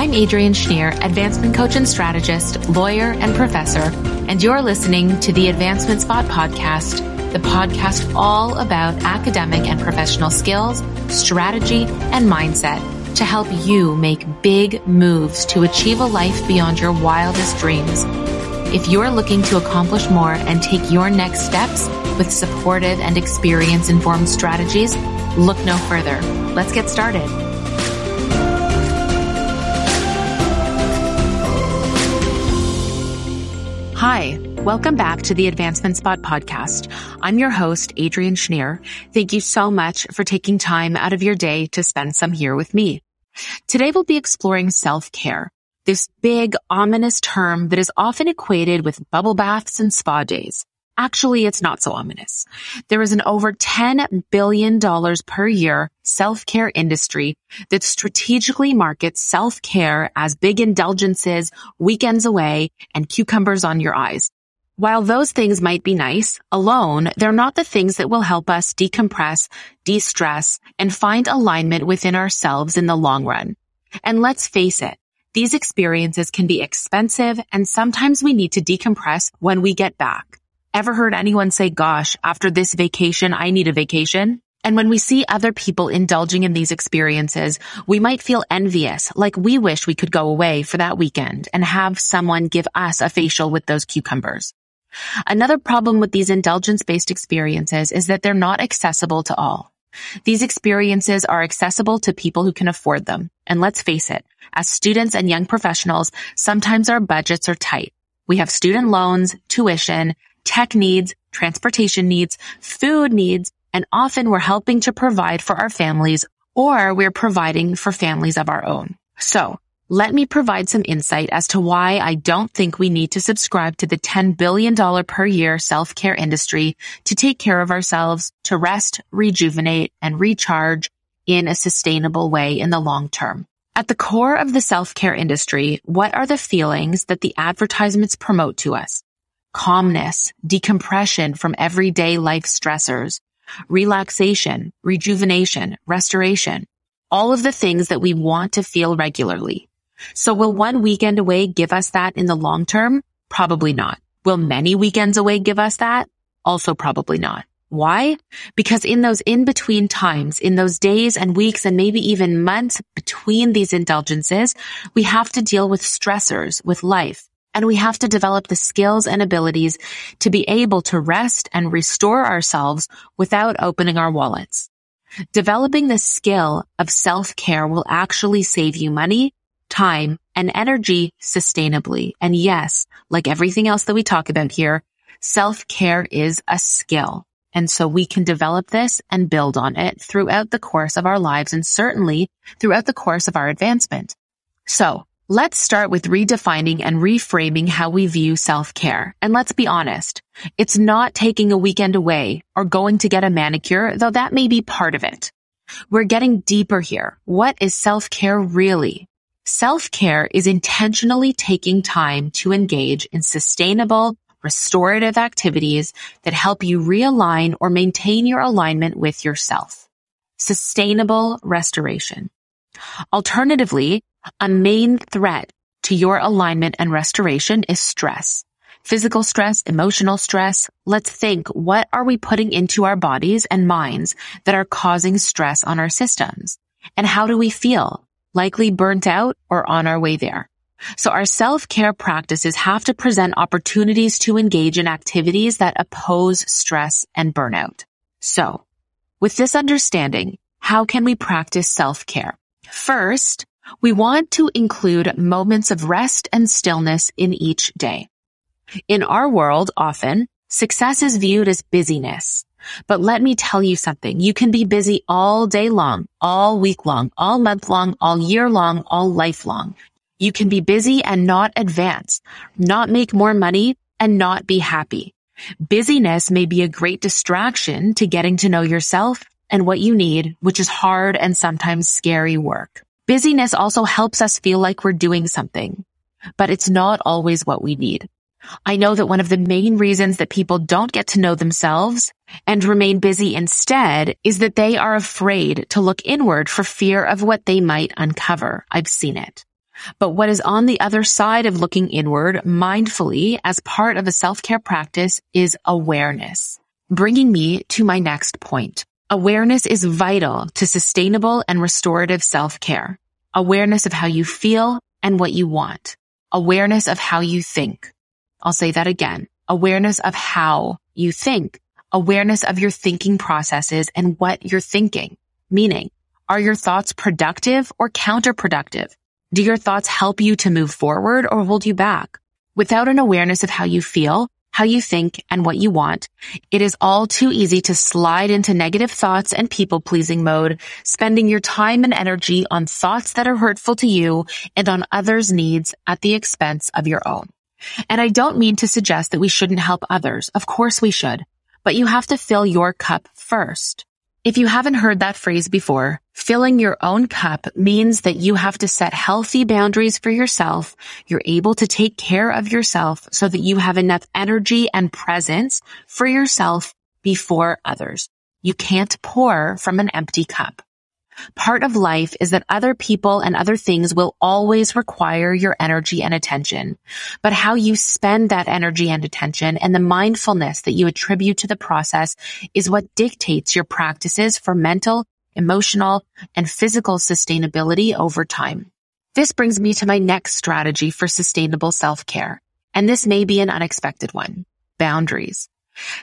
I'm Adrienne Shnier, advancement coach and strategist, lawyer and professor, and you're listening to the Advancement Spot podcast, the podcast all about academic and professional skills, strategy, and mindset to help you make big moves to achieve a life beyond your wildest dreams. If you're looking to accomplish more and take your next steps with supportive and experience informed strategies, look no further. Let's get started. Hi, welcome back to the Advancement Spot podcast. I'm your host, Adrienne Shnier. Thank you so much for taking time out of your day to spend some here with me. Today we'll be exploring self-care, this big, ominous term that is often equated with bubble baths and spa days. Actually, it's not so ominous. There is an over $10 billion per year self-care industry that strategically markets self-care as big indulgences, weekends away, and cucumbers on your eyes. While those things might be nice, alone, they're not the things that will help us decompress, de-stress, and find alignment within ourselves in the long run. And let's face it, these experiences can be expensive and sometimes we need to decompress when we get back. Ever heard anyone say, gosh, after this vacation, I need a vacation? And when we see other people indulging in these experiences, we might feel envious, like we wish we could go away for that weekend and have someone give us a facial with those cucumbers. Another problem with these indulgence-based experiences is that they're not accessible to all. These experiences are accessible to people who can afford them. And let's face it, as students and young professionals, sometimes our budgets are tight. We have student loans, tuition, tech needs, transportation needs, food needs, and often we're helping to provide for our families or we're providing for families of our own. So let me provide some insight as to why I don't think we need to subscribe to the $10 billion per year self-care industry to take care of ourselves, to rest, rejuvenate, and recharge in a sustainable way in the long term. At the core of the self-care industry, what are the feelings that the advertisements promote to us? Calmness, decompression from everyday life stressors, relaxation, rejuvenation, restoration, all of the things that we want to feel regularly. So will one weekend away give us that in the long term? Probably not. Will many weekends away give us that? Also probably not. Why? Because in those in-between times, in those days and weeks and maybe even months between these indulgences, we have to deal with stressors with life. And we have to develop the skills and abilities to be able to rest and restore ourselves without opening our wallets. Developing the skill of self-care will actually save you money, time, and energy sustainably. And yes, like everything else that we talk about here, self-care is a skill. And so we can develop this and build on it throughout the course of our lives and certainly throughout the course of our advancement. So Let's start with redefining and reframing how we view self-care. And let's be honest, it's not taking a weekend away or going to get a manicure, though that may be part of it. We're getting deeper here. What is self-care really? Self-care is intentionally taking time to engage in sustainable, restorative activities that help you realign or maintain your alignment with yourself. Sustainable restoration. Alternatively, a main threat to your alignment and restoration is stress. Physical stress, emotional stress. Let's think, what are we putting into our bodies and minds that are causing stress on our systems? And how do we feel? Likely burnt out or on our way there? So our self-care practices have to present opportunities to engage in activities that oppose stress and burnout. So with this understanding, how can we practice self-care? First, we want to include moments of rest and stillness in each day. In our world, often, success is viewed as busyness. But let me tell you something. You can be busy all day long, all week long, all month long, all year long, all life long. You can be busy and not advance, not make more money and not be happy. Busyness may be a great distraction to getting to know yourself and what you need, which is hard and sometimes scary work. Busyness also helps us feel like we're doing something, but it's not always what we need. I know that one of the main reasons that people don't get to know themselves and remain busy instead is that they are afraid to look inward for fear of what they might uncover. I've seen it. But what is on the other side of looking inward mindfully as part of a self-care practice is awareness, bringing me to my next point. Awareness is vital to sustainable and restorative self-care. Awareness of how you feel and what you want. Awareness of how you think. I'll say that again. Awareness of how you think. Awareness of your thinking processes and what you're thinking. Meaning, are your thoughts productive or counterproductive? Do your thoughts help you to move forward or hold you back? Without an awareness of how you feel, how you think, and what you want, it is all too easy to slide into negative thoughts and people pleasing mode, spending your time and energy on thoughts that are hurtful to you and on others' needs at the expense of your own. And I don't mean to suggest that we shouldn't help others. Of course we should, but you have to fill your cup first. If you haven't heard that phrase before, filling your own cup means that you have to set healthy boundaries for yourself. You're able to take care of yourself so that you have enough energy and presence for yourself before others. You can't pour from an empty cup. Part of life is that other people and other things will always require your energy and attention. But how you spend that energy and attention and the mindfulness that you attribute to the process is what dictates your practices for mental, emotional, and physical sustainability over time. This brings me to my next strategy for sustainable self-care. And this may be an unexpected one. Boundaries.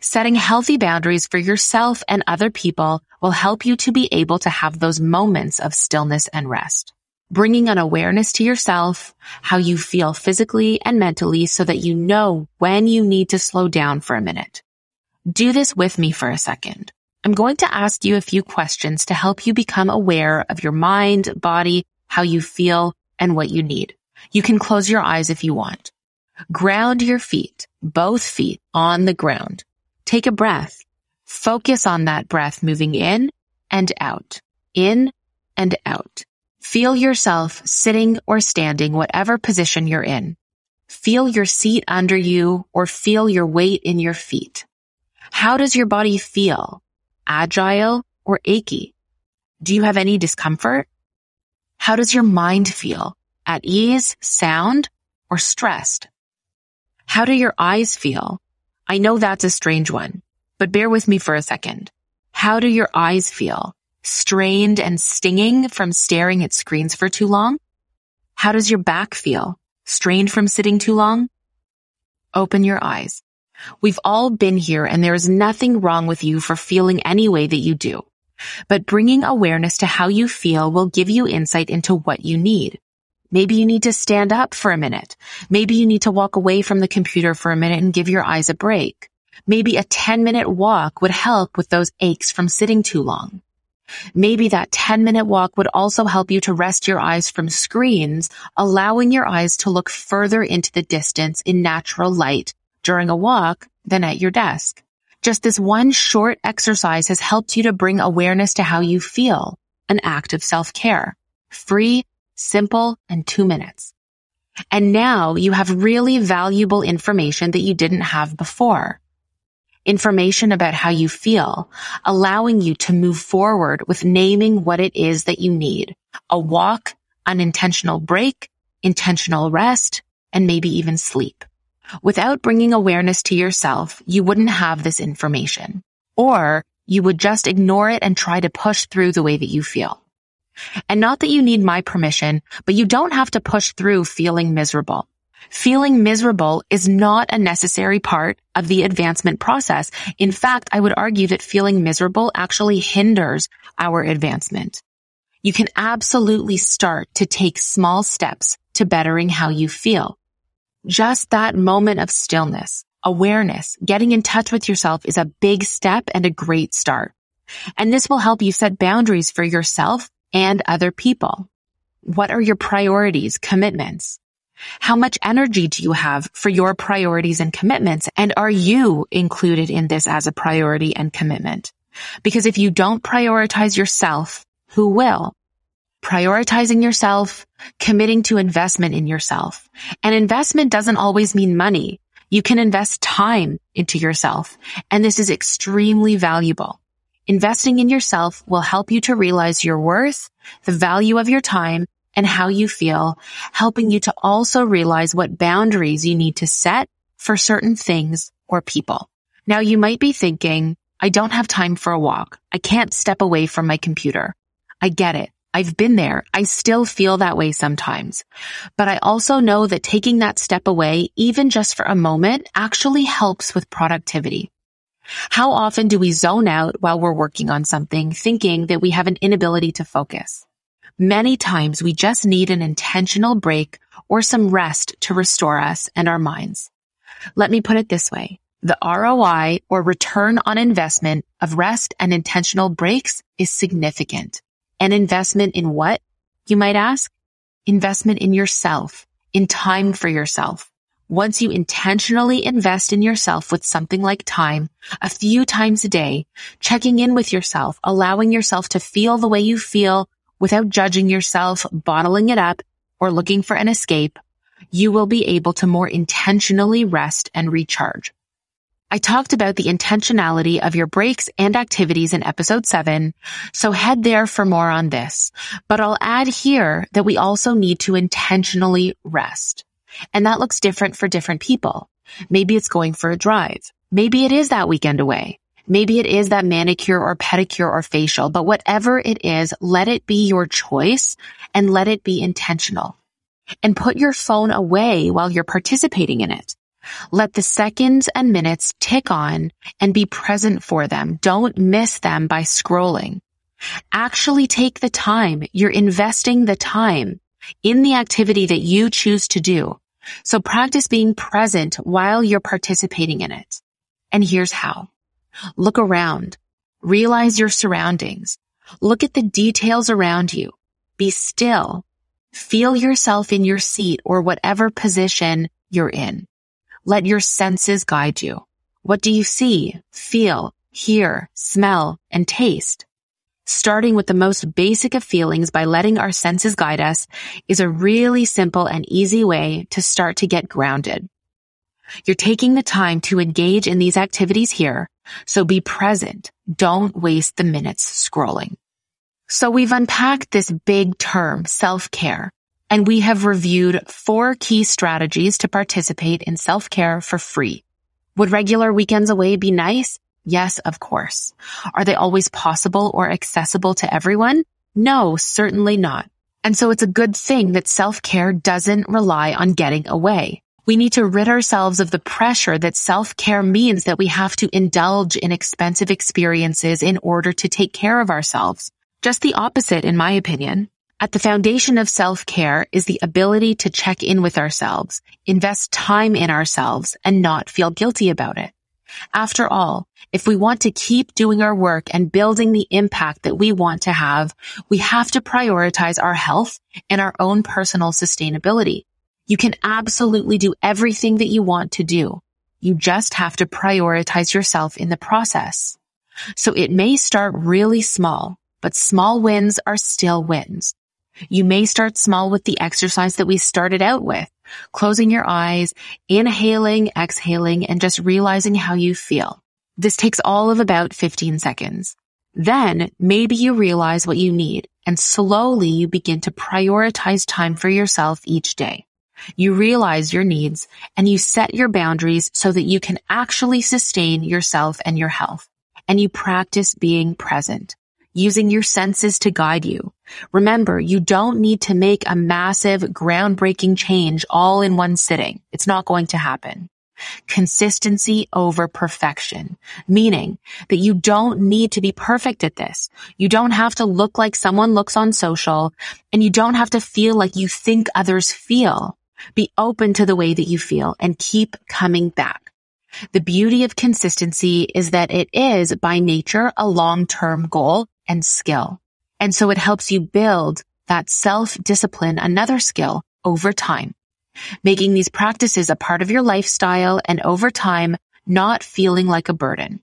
Setting healthy boundaries for yourself and other people will help you to be able to have those moments of stillness and rest. Bringing an awareness to yourself, how you feel physically and mentally so that you know when you need to slow down for a minute. Do this with me for a second. I'm going to ask you a few questions to help you become aware of your mind, body, how you feel, and what you need. You can close your eyes if you want. Ground your feet, both feet on the ground. Take a breath. Focus on that breath moving in and out, in and out. Feel yourself sitting or standing, whatever position you're in. Feel your seat under you or feel your weight in your feet. How does your body feel? Agile or achy? Do you have any discomfort? How does your mind feel? At ease, sound, or stressed? How do your eyes feel? I know that's a strange one, but bear with me for a second. How do your eyes feel? Strained and stinging from staring at screens for too long? How does your back feel? Strained from sitting too long? Open your eyes. We've all been here and there is nothing wrong with you for feeling any way that you do. But bringing awareness to how you feel will give you insight into what you need. Maybe you need to stand up for a minute. Maybe you need to walk away from the computer for a minute and give your eyes a break. Maybe a 10 minute walk would help with those aches from sitting too long. Maybe that 10 minute walk would also help you to rest your eyes from screens, allowing your eyes to look further into the distance in natural light during a walk than at your desk. Just this one short exercise has helped you to bring awareness to how you feel, an act of self-care, free simple, and two minutes. And now you have really valuable information that you didn't have before. Information about how you feel, allowing you to move forward with naming what it is that you need. A walk, an intentional break, intentional rest, and maybe even sleep. Without bringing awareness to yourself, you wouldn't have this information. Or you would just ignore it and try to push through the way that you feel. And not that you need my permission, but you don't have to push through feeling miserable. Feeling miserable is not a necessary part of the advancement process. In fact, I would argue that feeling miserable actually hinders our advancement. You can absolutely start to take small steps to bettering how you feel. Just that moment of stillness, awareness, getting in touch with yourself is a big step and a great start. And this will help you set boundaries for yourself and other people? What are your priorities, commitments? How much energy do you have for your priorities and commitments? And are you included in this as a priority and commitment? Because if you don't prioritize yourself, who will? Prioritizing yourself, committing to investment in yourself. And investment doesn't always mean money. You can invest time into yourself. And this is extremely valuable. Investing in yourself will help you to realize your worth, the value of your time, and how you feel, helping you to also realize what boundaries you need to set for certain things or people. Now you might be thinking, I don't have time for a walk. I can't step away from my computer. I get it. I've been there. I still feel that way sometimes. But I also know that taking that step away, even just for a moment, actually helps with productivity. How often do we zone out while we're working on something, thinking that we have an inability to focus? Many times we just need an intentional break or some rest to restore us and our minds. Let me put it this way. The ROI or return on investment of rest and intentional breaks is significant. An investment in what? You might ask. Investment in yourself, in time for yourself. Once you intentionally invest in yourself with something like time, a few times a day, checking in with yourself, allowing yourself to feel the way you feel without judging yourself, bottling it up, or looking for an escape, you will be able to more intentionally rest and recharge. I talked about the intentionality of your breaks and activities in episode seven, so head there for more on this. But I'll add here that we also need to intentionally rest. And that looks different for different people. Maybe it's going for a drive. Maybe it is that weekend away. Maybe it is that manicure or pedicure or facial, but whatever it is, let it be your choice and let it be intentional. And put your phone away while you're participating in it. Let the seconds and minutes tick on and be present for them. Don't miss them by scrolling. Actually take the time. You're investing the time in the activity that you choose to do. So practice being present while you're participating in it. And here's how. Look around. Realize your surroundings. Look at the details around you. Be still. Feel yourself in your seat or whatever position you're in. Let your senses guide you. What do you see, feel, hear, smell, and taste? Starting with the most basic of feelings by letting our senses guide us is a really simple and easy way to start to get grounded. You're taking the time to engage in these activities here, so be present. Don't waste the minutes scrolling. So we've unpacked this big term, self-care, and we have reviewed four key strategies to participate in self-care for free. Would regular weekends away be nice? Yes, of course. Are they always possible or accessible to everyone? No, certainly not. And so it's a good thing that self-care doesn't rely on getting away. We need to rid ourselves of the pressure that self-care means that we have to indulge in expensive experiences in order to take care of ourselves. Just the opposite, in my opinion. At the foundation of self-care is the ability to check in with ourselves, invest time in ourselves, and not feel guilty about it. After all, if we want to keep doing our work and building the impact that we want to have, we have to prioritize our health and our own personal sustainability. You can absolutely do everything that you want to do. You just have to prioritize yourself in the process. So it may start really small, but small wins are still wins. You may start small with the exercise that we started out with, closing your eyes, inhaling, exhaling, and just realizing how you feel. This takes all of about 15 seconds. Then maybe you realize what you need and slowly you begin to prioritize time for yourself each day. You realize your needs and you set your boundaries so that you can actually sustain yourself and your health. And you practice being present using your senses to guide you. Remember, you don't need to make a massive, groundbreaking change all in one sitting. It's not going to happen. Consistency over perfection, meaning that you don't need to be perfect at this. You don't have to look like someone looks on social and you don't have to feel like you think others feel. Be open to the way that you feel and keep coming back. The beauty of consistency is that it is by nature a long-term goal and skill. And so it helps you build that self-discipline, another skill over time, making these practices a part of your lifestyle and over time, not feeling like a burden.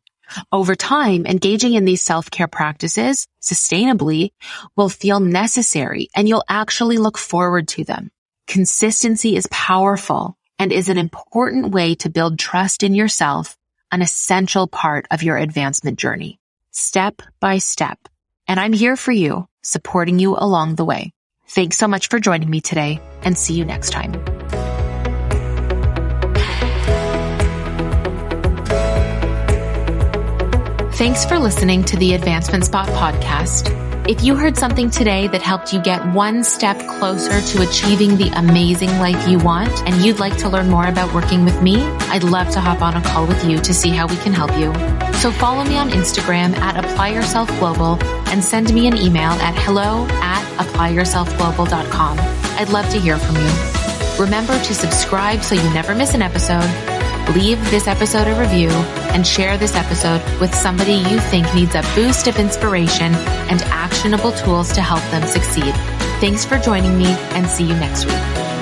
Over time, engaging in these self-care practices sustainably will feel necessary and you'll actually look forward to them. Consistency is powerful and is an important way to build trust in yourself, an essential part of your advancement journey. Step by step, and I'm here for you, supporting you along the way. Thanks so much for joining me today and see you next time. Thanks for listening to the Advancement Spot podcast. If you heard something today that helped you get one step closer to achieving the amazing life you want and you'd like to learn more about working with me, I'd love to hop on a call with you to see how we can help you. So follow me on Instagram at Apply Yourself Global and send me an email at hello at applyyourselfglobal.com. I'd love to hear from you. Remember to subscribe so you never miss an episode leave this episode a review, and share this episode with somebody you think needs a boost of inspiration and actionable tools to help them succeed. Thanks for joining me and see you next week.